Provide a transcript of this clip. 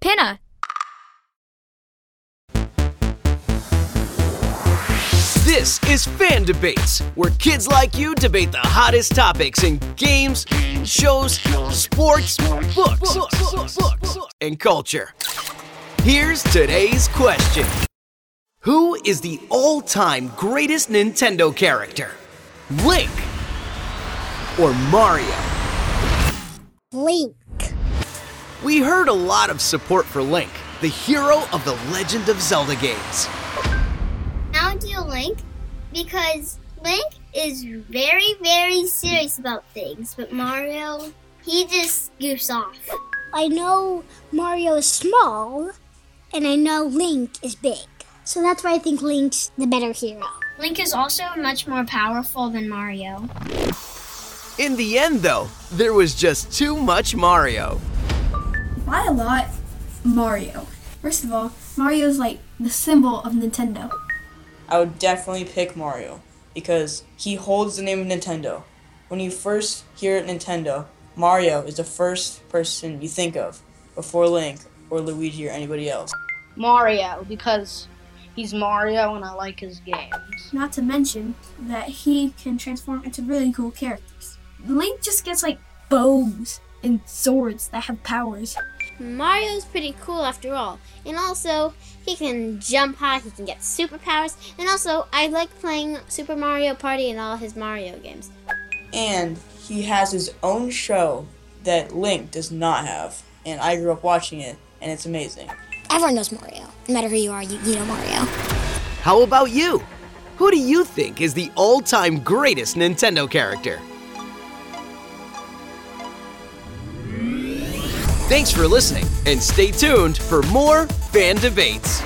Pinna. This is Fan Debates, where kids like you debate the hottest topics in games, shows, sports, books, and culture. Here's today's question Who is the all time greatest Nintendo character? Link or Mario? Link. We heard a lot of support for Link, the hero of the Legend of Zelda games. I'll do Link because Link is very, very serious about things, but Mario, he just goofs off. I know Mario is small, and I know Link is big. So that's why I think Link's the better hero. Link is also much more powerful than Mario. In the end, though, there was just too much Mario. By a lot, Mario. First of all, Mario is like the symbol of Nintendo. I would definitely pick Mario because he holds the name of Nintendo. When you first hear Nintendo, Mario is the first person you think of before Link or Luigi or anybody else. Mario because he's Mario and I like his games. Not to mention that he can transform into really cool characters. Link just gets like bows and swords that have powers. Mario's pretty cool after all. And also, he can jump high, he can get superpowers, and also, I like playing Super Mario Party and all his Mario games. And he has his own show that Link does not have. And I grew up watching it, and it's amazing. Everyone knows Mario. No matter who you are, you, you know Mario. How about you? Who do you think is the all time greatest Nintendo character? Thanks for listening, and stay tuned for more fan debates.